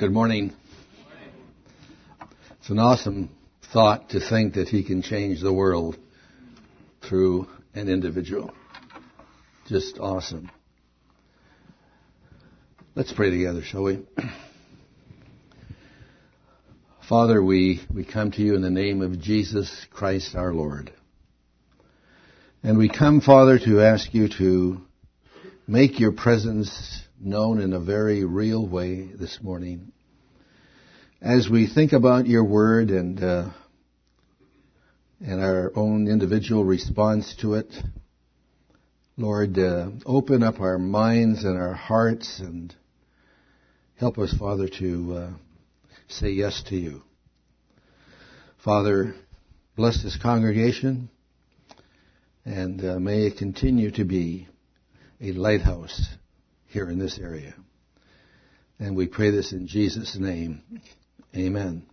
Good morning. It's an awesome thought to think that he can change the world through an individual. Just awesome. Let's pray together, shall we? Father, we, we come to you in the name of Jesus Christ our Lord. And we come, Father, to ask you to make your presence known in a very real way this morning. As we think about your word and, uh, and our own individual response to it, Lord, uh, open up our minds and our hearts and help us, Father, to uh, say yes to you. Father, bless this congregation and uh, may it continue to be a lighthouse here in this area. And we pray this in Jesus' name. Amen.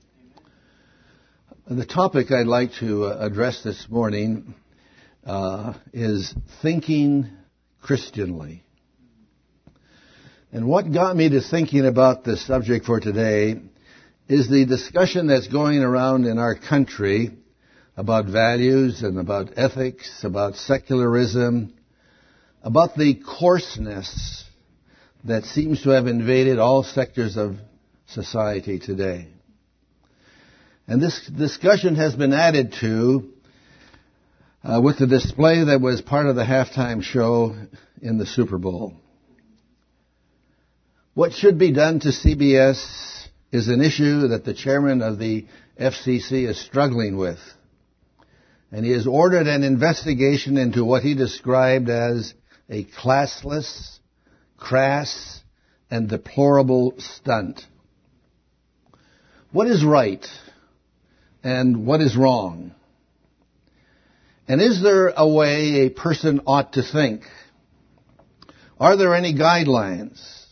The topic I'd like to uh, address this morning uh, is thinking Christianly. And what got me to thinking about this subject for today is the discussion that's going around in our country about values and about ethics, about secularism, about the coarseness that seems to have invaded all sectors of society today. And this discussion has been added to uh, with the display that was part of the halftime show in the Super Bowl. What should be done to CBS is an issue that the chairman of the FCC is struggling with. And he has ordered an investigation into what he described as a classless, crass, and deplorable stunt. What is right and what is wrong? And is there a way a person ought to think? Are there any guidelines?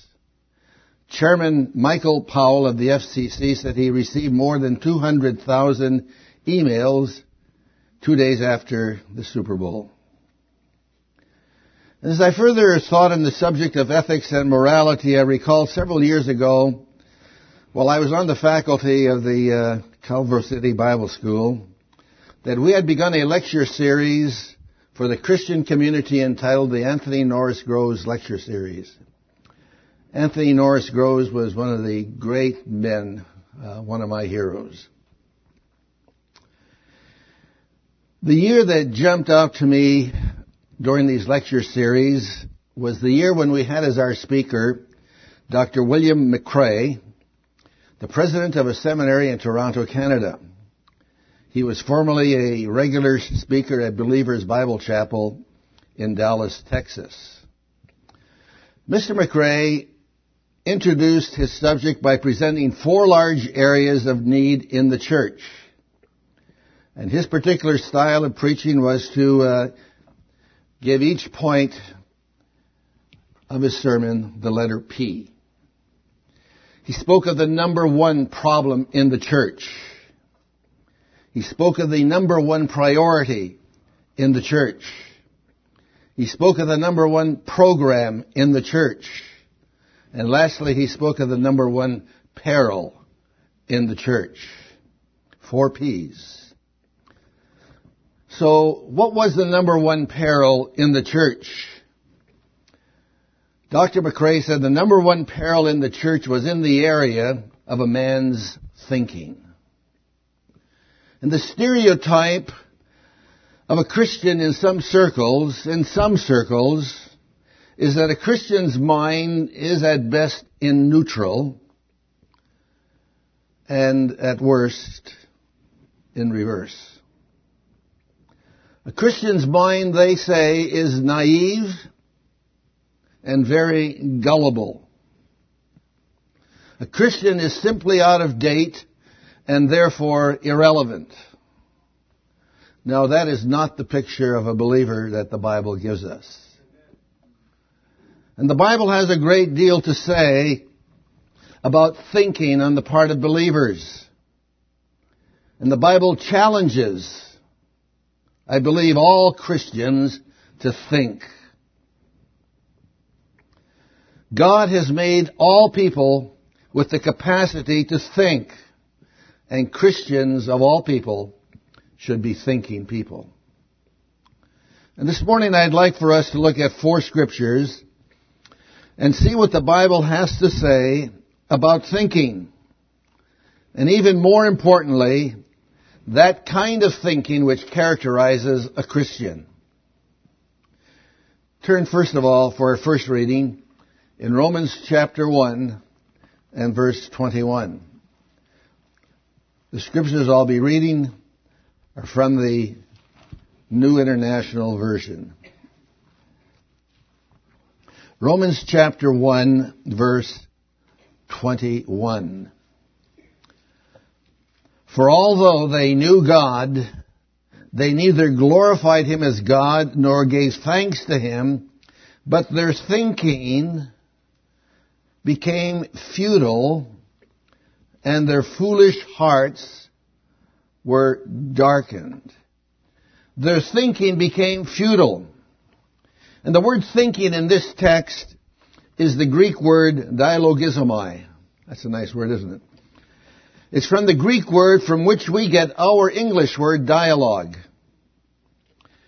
Chairman Michael Powell of the FCC said he received more than 200,000 emails two days after the Super Bowl. As I further thought on the subject of ethics and morality, I recall several years ago, while I was on the faculty of the uh, Culver City Bible School, that we had begun a lecture series for the Christian community entitled the Anthony Norris Groves Lecture Series. Anthony Norris Groves was one of the great men, uh, one of my heroes. The year that jumped out to me during these lecture series was the year when we had as our speaker Dr. William McRae, the president of a seminary in Toronto, Canada. He was formerly a regular speaker at Believers Bible Chapel in Dallas, Texas. Mr. McRae introduced his subject by presenting four large areas of need in the church. And his particular style of preaching was to uh, give each point of his sermon the letter P. He spoke of the number one problem in the church. He spoke of the number one priority in the church. He spoke of the number one program in the church. And lastly, he spoke of the number one peril in the church. Four P's. So, what was the number one peril in the church? Dr. McRae said the number one peril in the church was in the area of a man's thinking. And the stereotype of a Christian in some circles, in some circles, is that a Christian's mind is at best in neutral and at worst in reverse. A Christian's mind, they say, is naive and very gullible. A Christian is simply out of date and therefore irrelevant. Now that is not the picture of a believer that the Bible gives us. And the Bible has a great deal to say about thinking on the part of believers. And the Bible challenges I believe all Christians to think. God has made all people with the capacity to think. And Christians of all people should be thinking people. And this morning I'd like for us to look at four scriptures and see what the Bible has to say about thinking. And even more importantly, that kind of thinking which characterizes a Christian. Turn first of all for our first reading in Romans chapter 1 and verse 21. The scriptures I'll be reading are from the New International Version. Romans chapter 1 verse 21. For although they knew God, they neither glorified Him as God nor gave thanks to Him, but their thinking became futile and their foolish hearts were darkened. Their thinking became futile. And the word thinking in this text is the Greek word dialogizomai. That's a nice word, isn't it? It's from the Greek word from which we get our English word dialogue.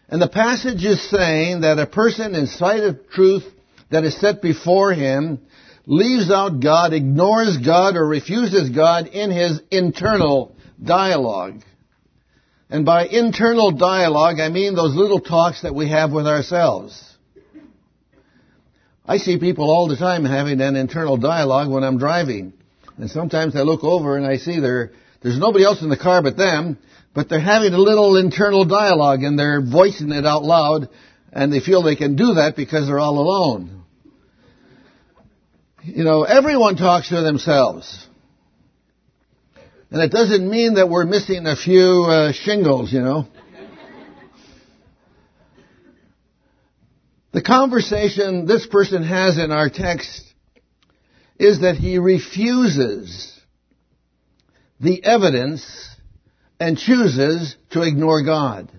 And the passage is saying that a person in sight of truth that is set before him leaves out God, ignores God, or refuses God in his internal dialogue. And by internal dialogue, I mean those little talks that we have with ourselves. I see people all the time having an internal dialogue when I'm driving. And sometimes I look over and I see there, there's nobody else in the car but them, but they're having a little internal dialogue and they're voicing it out loud and they feel they can do that because they're all alone. You know, everyone talks to themselves. And it doesn't mean that we're missing a few uh, shingles, you know. The conversation this person has in our text is that he refuses the evidence and chooses to ignore God.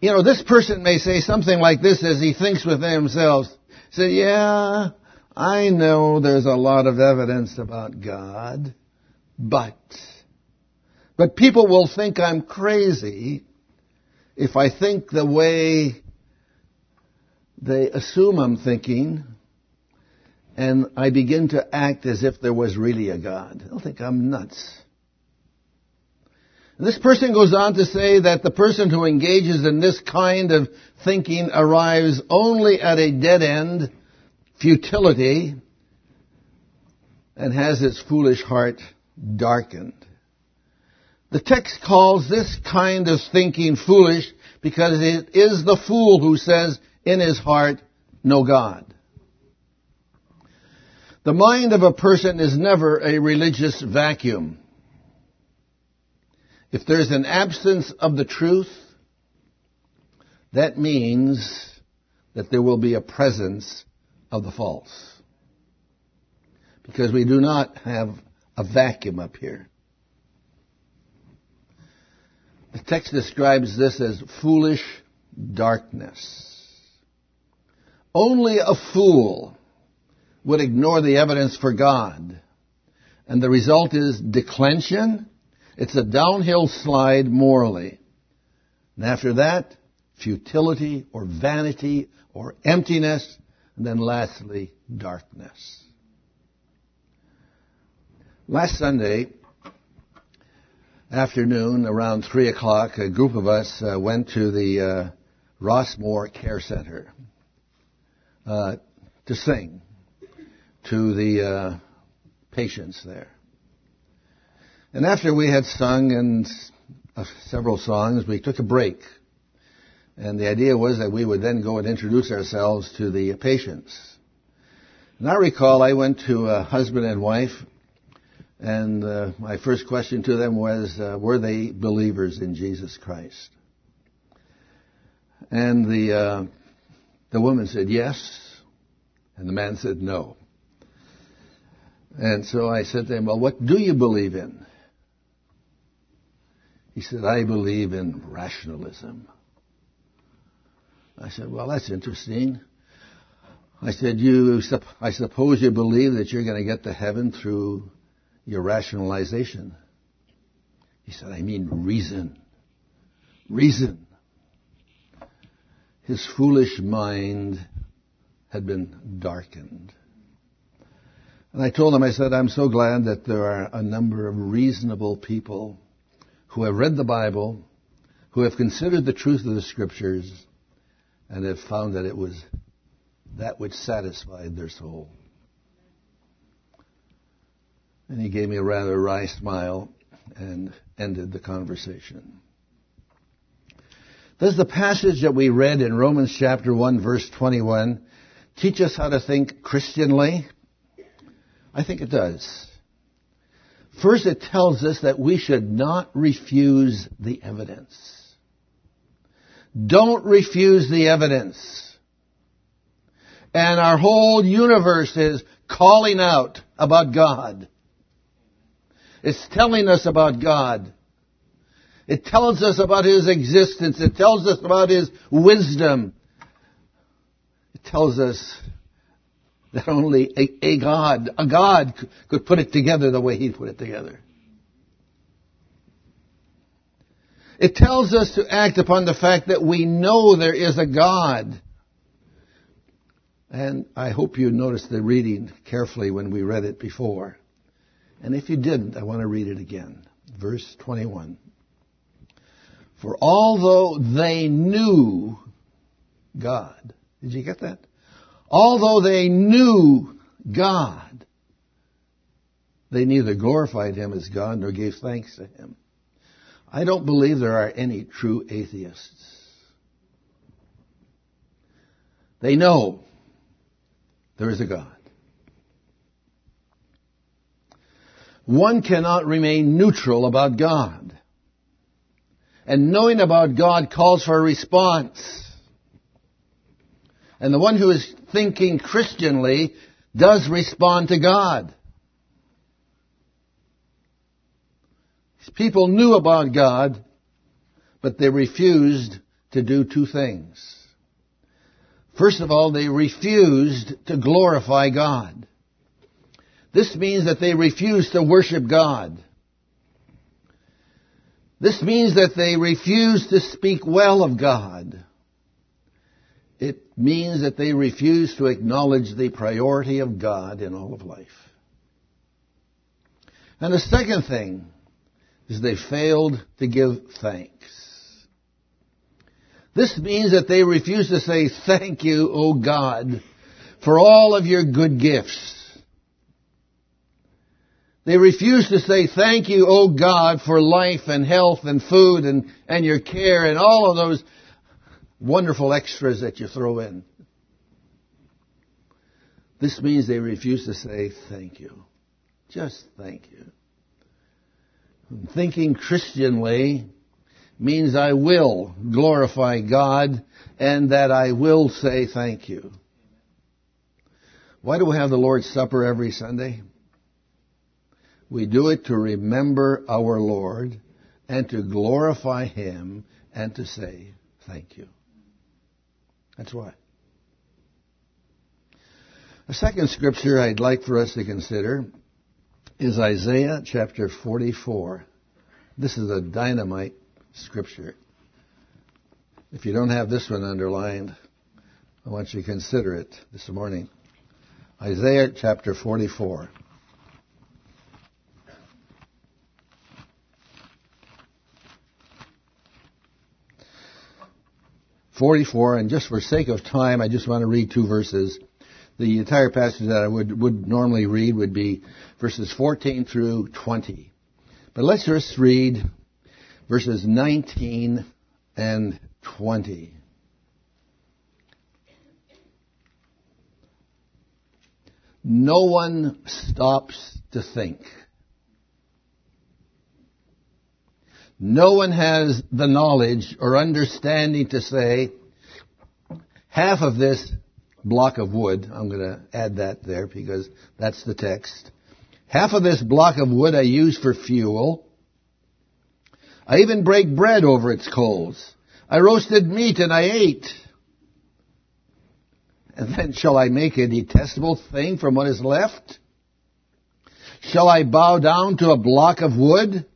You know, this person may say something like this as he thinks within himself, Say, yeah, I know there's a lot of evidence about God, but, but people will think I'm crazy if I think the way they assume I'm thinking and I begin to act as if there was really a God. They'll think I'm nuts. This person goes on to say that the person who engages in this kind of thinking arrives only at a dead end, futility, and has its foolish heart darkened. The text calls this kind of thinking foolish because it is the fool who says in his heart, no God. The mind of a person is never a religious vacuum. If there's an absence of the truth, that means that there will be a presence of the false. Because we do not have a vacuum up here. The text describes this as foolish darkness. Only a fool would ignore the evidence for God. And the result is declension it's a downhill slide morally. And after that, futility or vanity or emptiness, and then lastly, darkness. Last Sunday afternoon, around 3 o'clock, a group of us uh, went to the uh, Rossmore Care Center uh, to sing to the uh, patients there. And after we had sung and uh, several songs, we took a break. And the idea was that we would then go and introduce ourselves to the patients. And I recall I went to a husband and wife, and uh, my first question to them was, uh, were they believers in Jesus Christ? And the uh, the woman said yes, and the man said no. And so I said to him, well, what do you believe in? He said, I believe in rationalism. I said, well, that's interesting. I said, you, I suppose you believe that you're going to get to heaven through your rationalization. He said, I mean reason. Reason. His foolish mind had been darkened. And I told him, I said, I'm so glad that there are a number of reasonable people who have read the Bible, who have considered the truth of the scriptures, and have found that it was that which satisfied their soul. And he gave me a rather wry smile and ended the conversation. Does the passage that we read in Romans chapter 1 verse 21 teach us how to think Christianly? I think it does. First, it tells us that we should not refuse the evidence. Don't refuse the evidence. And our whole universe is calling out about God. It's telling us about God. It tells us about His existence. It tells us about His wisdom. It tells us that only a, a God, a God could put it together the way He put it together. It tells us to act upon the fact that we know there is a God. And I hope you noticed the reading carefully when we read it before. And if you didn't, I want to read it again. Verse 21. For although they knew God, did you get that? Although they knew God, they neither glorified Him as God nor gave thanks to Him. I don't believe there are any true atheists. They know there is a God. One cannot remain neutral about God. And knowing about God calls for a response. And the one who is thinking Christianly does respond to God. People knew about God, but they refused to do two things. First of all, they refused to glorify God. This means that they refused to worship God. This means that they refused to speak well of God. It means that they refuse to acknowledge the priority of God in all of life. And the second thing is they failed to give thanks. This means that they refuse to say, thank you, O God, for all of your good gifts. They refuse to say thank you, O God, for life and health and food and, and your care and all of those wonderful extras that you throw in. This means they refuse to say thank you. Just thank you. Thinking Christianly means I will glorify God and that I will say thank you. Why do we have the Lord's Supper every Sunday? We do it to remember our Lord and to glorify Him and to say thank you. That's why. The second scripture I'd like for us to consider is Isaiah chapter 44. This is a dynamite scripture. If you don't have this one underlined, I want you to consider it this morning. Isaiah chapter 44. 44, and just for sake of time, I just want to read two verses. The entire passage that I would, would normally read would be verses 14 through 20. But let's just read verses 19 and 20. No one stops to think. No one has the knowledge or understanding to say, half of this block of wood, I'm going to add that there because that's the text. Half of this block of wood I use for fuel. I even break bread over its coals. I roasted meat and I ate. And then shall I make a detestable thing from what is left? Shall I bow down to a block of wood?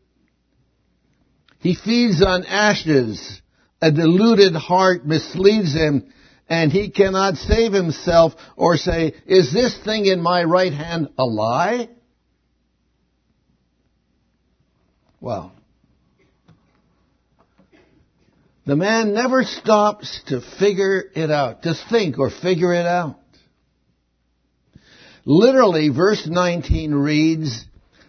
He feeds on ashes. A deluded heart misleads him, and he cannot save himself or say, Is this thing in my right hand a lie? Well, the man never stops to figure it out, to think or figure it out. Literally, verse 19 reads,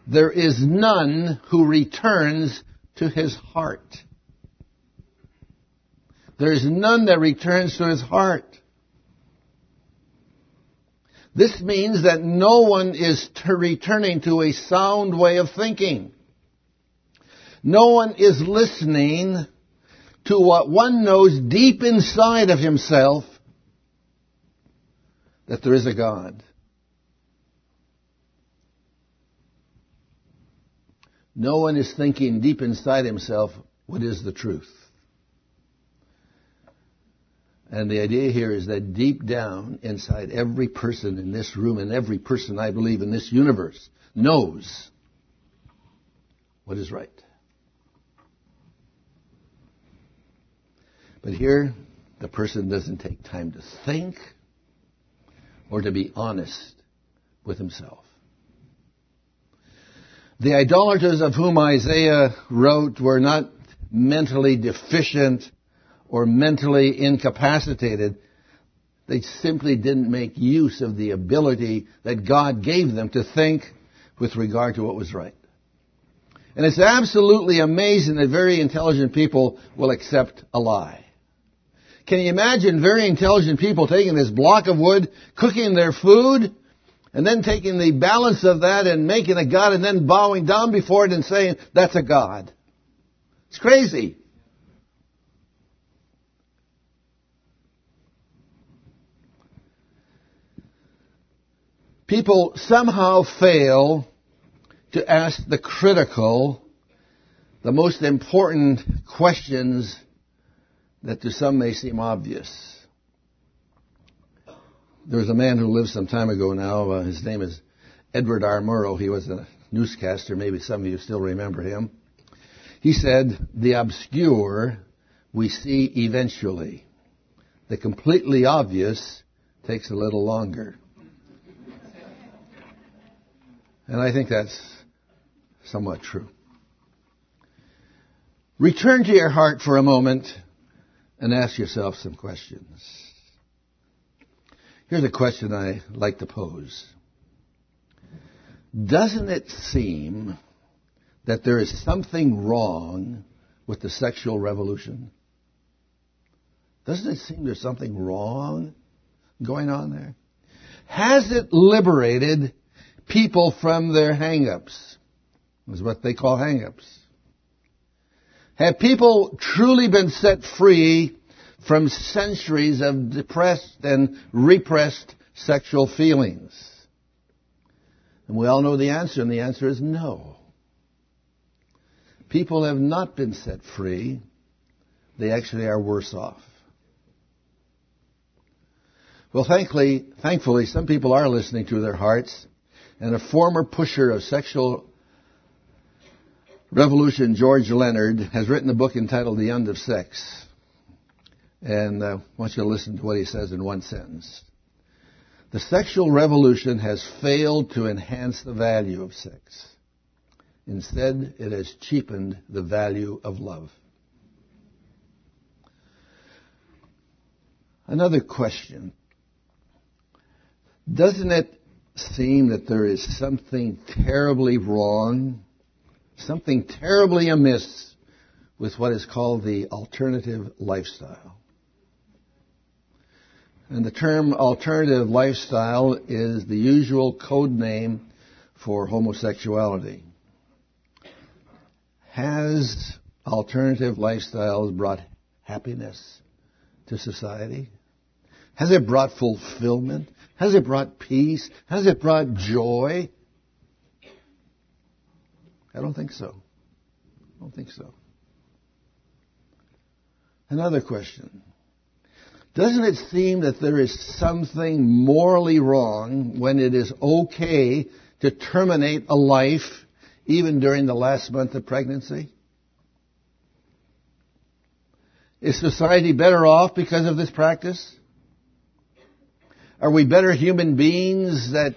There is none who returns to his heart. There is none that returns to his heart. This means that no one is returning to a sound way of thinking. No one is listening to what one knows deep inside of himself that there is a God. No one is thinking deep inside himself what is the truth. And the idea here is that deep down inside every person in this room and every person I believe in this universe knows what is right. But here, the person doesn't take time to think or to be honest with himself. The idolaters of whom Isaiah wrote were not mentally deficient or mentally incapacitated. They simply didn't make use of the ability that God gave them to think with regard to what was right. And it's absolutely amazing that very intelligent people will accept a lie. Can you imagine very intelligent people taking this block of wood, cooking their food, and then taking the balance of that and making a God and then bowing down before it and saying, that's a God. It's crazy. People somehow fail to ask the critical, the most important questions that to some may seem obvious. There was a man who lived some time ago now. Uh, his name is Edward R. Murrow. He was a newscaster. Maybe some of you still remember him. He said, the obscure we see eventually. The completely obvious takes a little longer. And I think that's somewhat true. Return to your heart for a moment and ask yourself some questions. Here's a question I like to pose. Doesn't it seem that there is something wrong with the sexual revolution? Doesn't it seem there's something wrong going on there? Has it liberated people from their hang-ups? Is what they call hang-ups. Have people truly been set free from centuries of depressed and repressed sexual feelings? And we all know the answer, and the answer is no. People have not been set free. They actually are worse off. Well, thankfully, thankfully, some people are listening to their hearts, and a former pusher of sexual revolution, George Leonard, has written a book entitled The End of Sex. And uh, I want you to listen to what he says in one sentence. The sexual revolution has failed to enhance the value of sex. Instead, it has cheapened the value of love. Another question. Doesn't it seem that there is something terribly wrong, something terribly amiss with what is called the alternative lifestyle? And the term alternative lifestyle is the usual code name for homosexuality. Has alternative lifestyles brought happiness to society? Has it brought fulfillment? Has it brought peace? Has it brought joy? I don't think so. I don't think so. Another question. Doesn't it seem that there is something morally wrong when it is okay to terminate a life even during the last month of pregnancy? Is society better off because of this practice? Are we better human beings that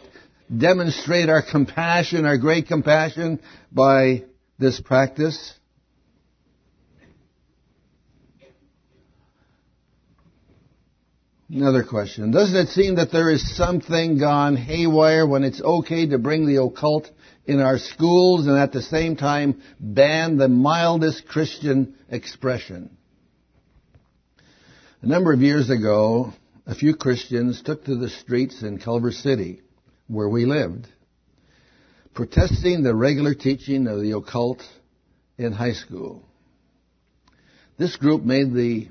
demonstrate our compassion, our great compassion by this practice? Another question. Doesn't it seem that there is something gone haywire when it's okay to bring the occult in our schools and at the same time ban the mildest Christian expression? A number of years ago, a few Christians took to the streets in Culver City, where we lived, protesting the regular teaching of the occult in high school. This group made the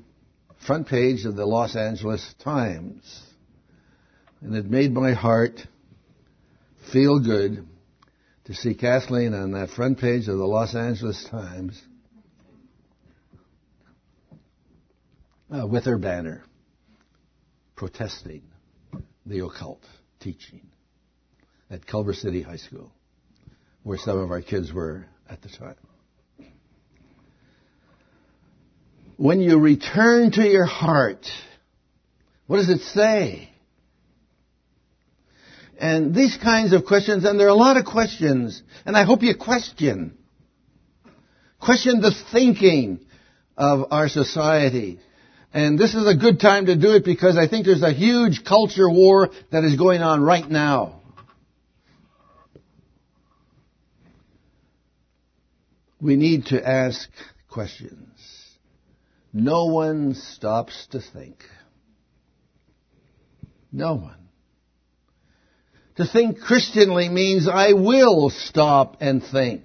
front page of the Los Angeles Times. And it made my heart feel good to see Kathleen on that front page of the Los Angeles Times uh, with her banner protesting the occult teaching at Culver City High School, where some of our kids were at the time. When you return to your heart, what does it say? And these kinds of questions, and there are a lot of questions, and I hope you question. Question the thinking of our society. And this is a good time to do it because I think there's a huge culture war that is going on right now. We need to ask questions. No one stops to think. No one. To think Christianly means I will stop and think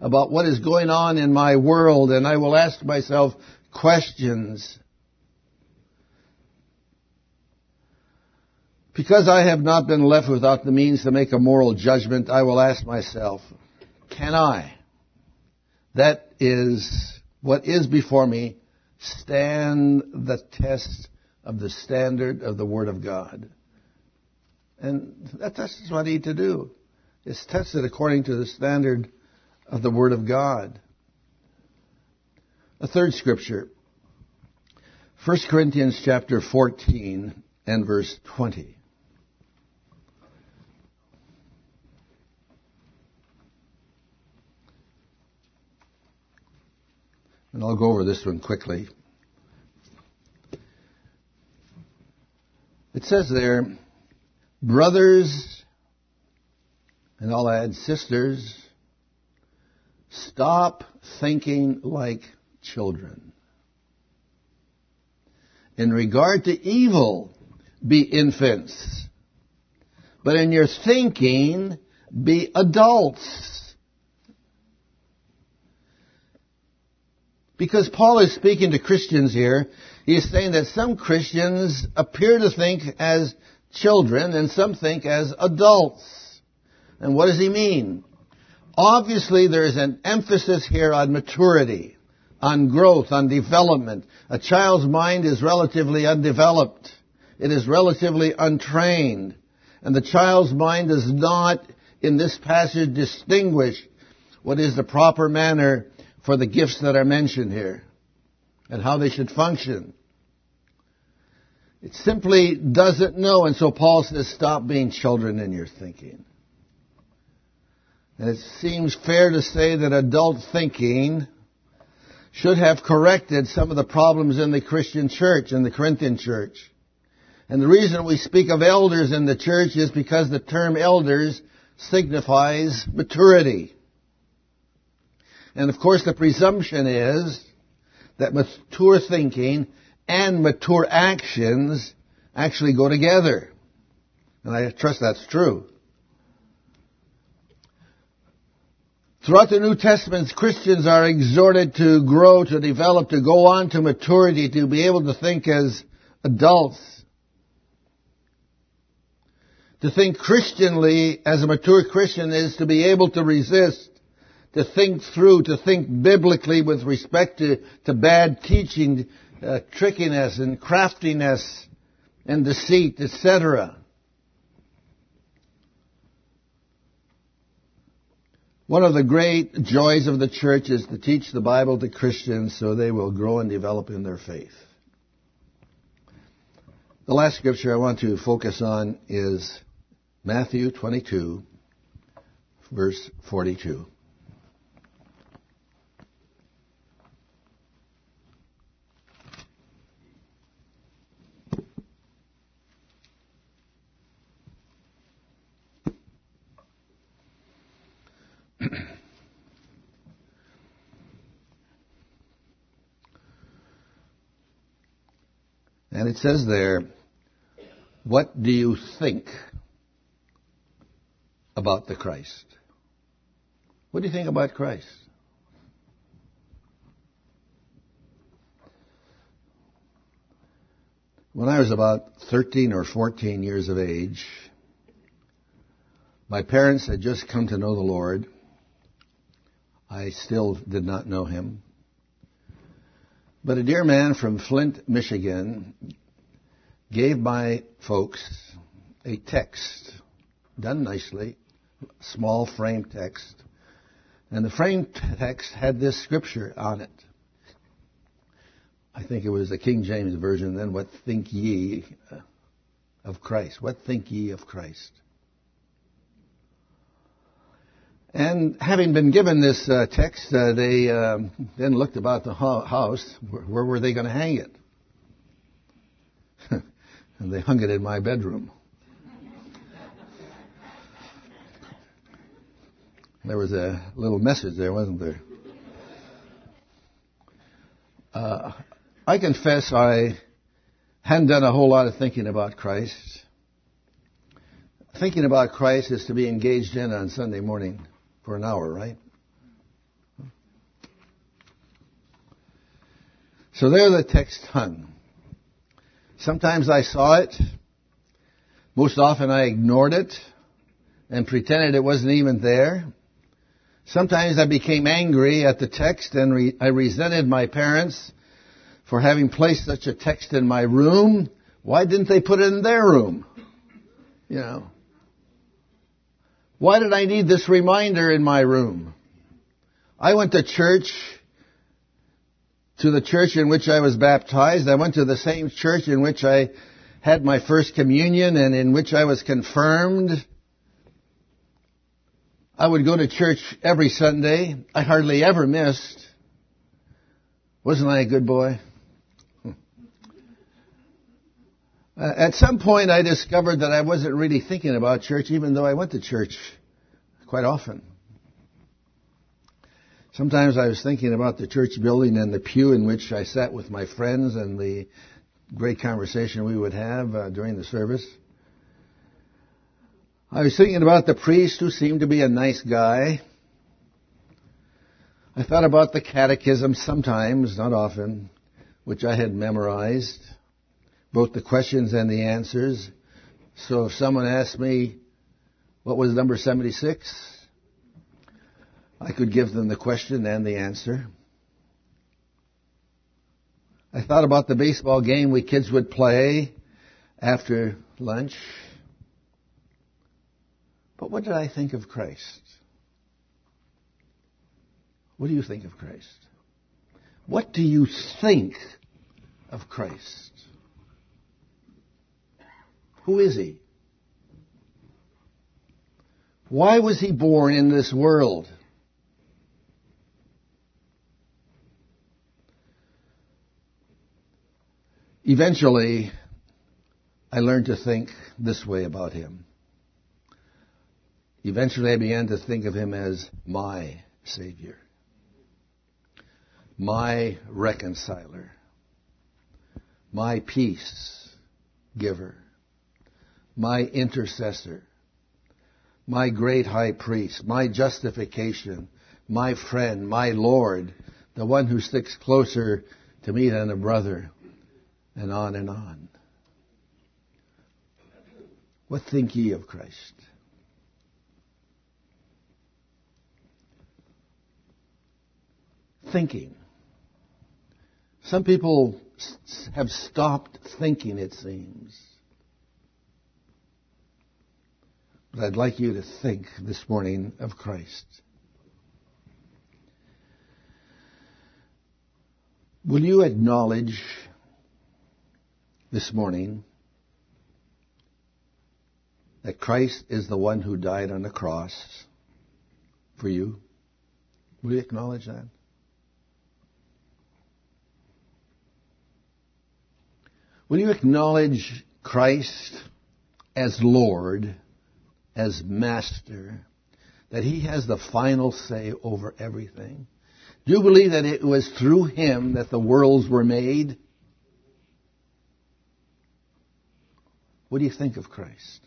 about what is going on in my world and I will ask myself questions. Because I have not been left without the means to make a moral judgment, I will ask myself, can I? That is what is before me stand the test of the standard of the Word of God. And that, that's what I need to do. Is test it according to the standard of the Word of God. A third scripture. 1 Corinthians chapter 14 and verse 20. And I'll go over this one quickly. It says there, brothers, and I'll add sisters, stop thinking like children. In regard to evil, be infants. But in your thinking, be adults. Because Paul is speaking to Christians here. He is saying that some Christians appear to think as children and some think as adults. And what does he mean? Obviously there is an emphasis here on maturity, on growth, on development. A child's mind is relatively undeveloped. It is relatively untrained. And the child's mind does not, in this passage, distinguish what is the proper manner for the gifts that are mentioned here and how they should function. It simply doesn't know, and so Paul says, stop being children in your thinking. And it seems fair to say that adult thinking should have corrected some of the problems in the Christian church, in the Corinthian church. And the reason we speak of elders in the church is because the term elders signifies maturity. And of course the presumption is that mature thinking and mature actions actually go together. And I trust that's true. Throughout the New Testament, Christians are exhorted to grow, to develop, to go on to maturity, to be able to think as adults. To think Christianly as a mature Christian is to be able to resist to think through, to think biblically with respect to, to bad teaching, uh, trickiness and craftiness and deceit, etc. One of the great joys of the church is to teach the Bible to Christians so they will grow and develop in their faith. The last scripture I want to focus on is Matthew 22, verse 42. And it says there, what do you think about the Christ? What do you think about Christ? When I was about 13 or 14 years of age, my parents had just come to know the Lord. I still did not know him. But a dear man from Flint, Michigan gave my folks a text, done nicely, small frame text. And the frame text had this scripture on it. I think it was the King James Version then, what think ye of Christ? What think ye of Christ? And having been given this uh, text, uh, they uh, then looked about the house. Where, where were they going to hang it? and they hung it in my bedroom. There was a little message there, wasn't there? Uh, I confess I hadn't done a whole lot of thinking about Christ. Thinking about Christ is to be engaged in on Sunday morning for an hour, right? So there the text hung. Sometimes I saw it. Most often I ignored it and pretended it wasn't even there. Sometimes I became angry at the text and re- I resented my parents for having placed such a text in my room. Why didn't they put it in their room? You know. Why did I need this reminder in my room? I went to church, to the church in which I was baptized. I went to the same church in which I had my first communion and in which I was confirmed. I would go to church every Sunday. I hardly ever missed. Wasn't I a good boy? Uh, at some point, I discovered that I wasn't really thinking about church, even though I went to church quite often. Sometimes I was thinking about the church building and the pew in which I sat with my friends and the great conversation we would have uh, during the service. I was thinking about the priest who seemed to be a nice guy. I thought about the catechism sometimes, not often, which I had memorized both the questions and the answers. So if someone asked me, what was number 76? I could give them the question and the answer. I thought about the baseball game we kids would play after lunch. But what did I think of Christ? What do you think of Christ? What do you think of Christ? Who is he? Why was he born in this world? Eventually, I learned to think this way about him. Eventually, I began to think of him as my Savior, my reconciler, my peace giver my intercessor, my great high priest, my justification, my friend, my Lord, the one who sticks closer to me than a brother, and on and on. What think ye of Christ? thinking. Some people have stopped thinking, it seems. But I'd like you to think this morning of Christ. Will you acknowledge this morning that Christ is the one who died on the cross for you? Will you acknowledge that? Will you acknowledge Christ as Lord, as Master, that He has the final say over everything? Do you believe that it was through Him that the worlds were made? What do you think of Christ?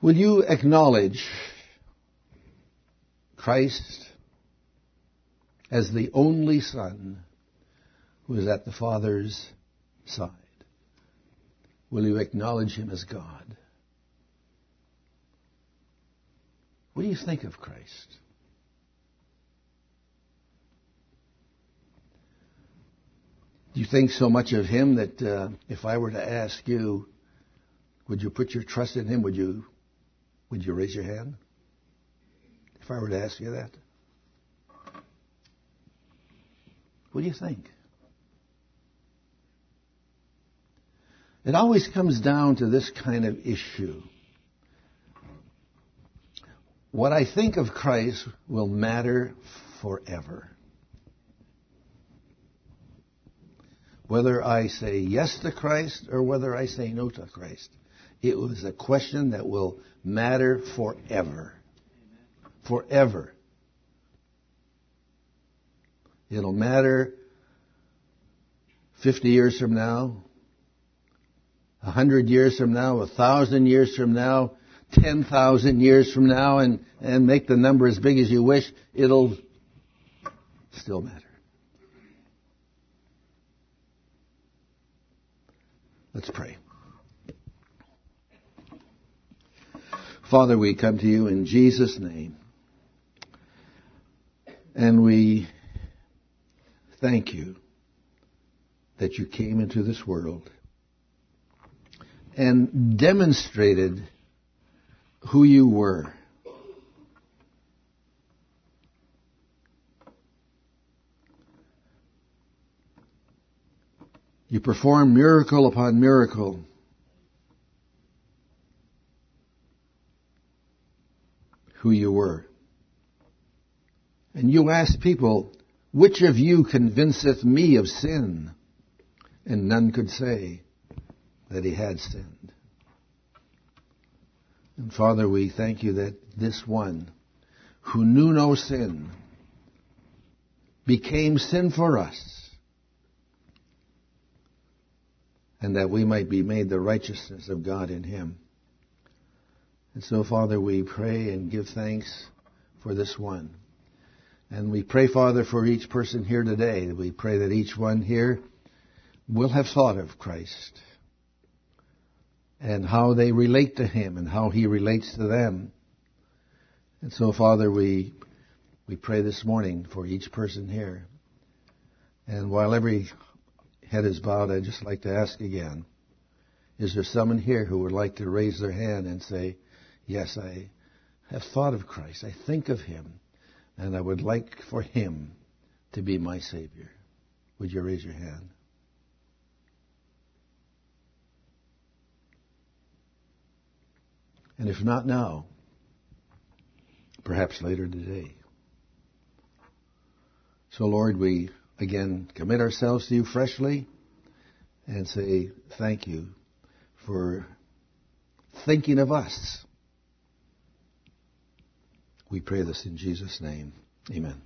Will you acknowledge Christ as the only Son who is at the Father's side? Will you acknowledge Him as God? What do you think of Christ? Do you think so much of Him that uh, if I were to ask you, would you put your trust in Him? Would you would you raise your hand? If I were to ask you that? What do you think? It always comes down to this kind of issue. What I think of Christ will matter forever. Whether I say yes to Christ or whether I say no to Christ. It was a question that will matter forever. Forever. It'll matter 50 years from now, 100 years from now, a 1,000 years from now, 10,000 years from now, and, and make the number as big as you wish. It'll still matter. Let's pray. Father, we come to you in Jesus' name. And we thank you that you came into this world and demonstrated who you were. You performed miracle upon miracle who you were. And you asked people, which of you convinceth me of sin? And none could say that he had sinned. And Father, we thank you that this one who knew no sin became sin for us and that we might be made the righteousness of God in him. And so, Father, we pray and give thanks for this one. And we pray, Father, for each person here today. We pray that each one here will have thought of Christ and how they relate to Him and how He relates to them. And so, Father, we, we pray this morning for each person here. And while every head is bowed, I'd just like to ask again, is there someone here who would like to raise their hand and say, Yes, I have thought of Christ. I think of Him. And I would like for Him to be my Savior. Would you raise your hand? And if not now, perhaps later today. So, Lord, we again commit ourselves to you freshly and say thank you for thinking of us we pray this in Jesus' name. Amen.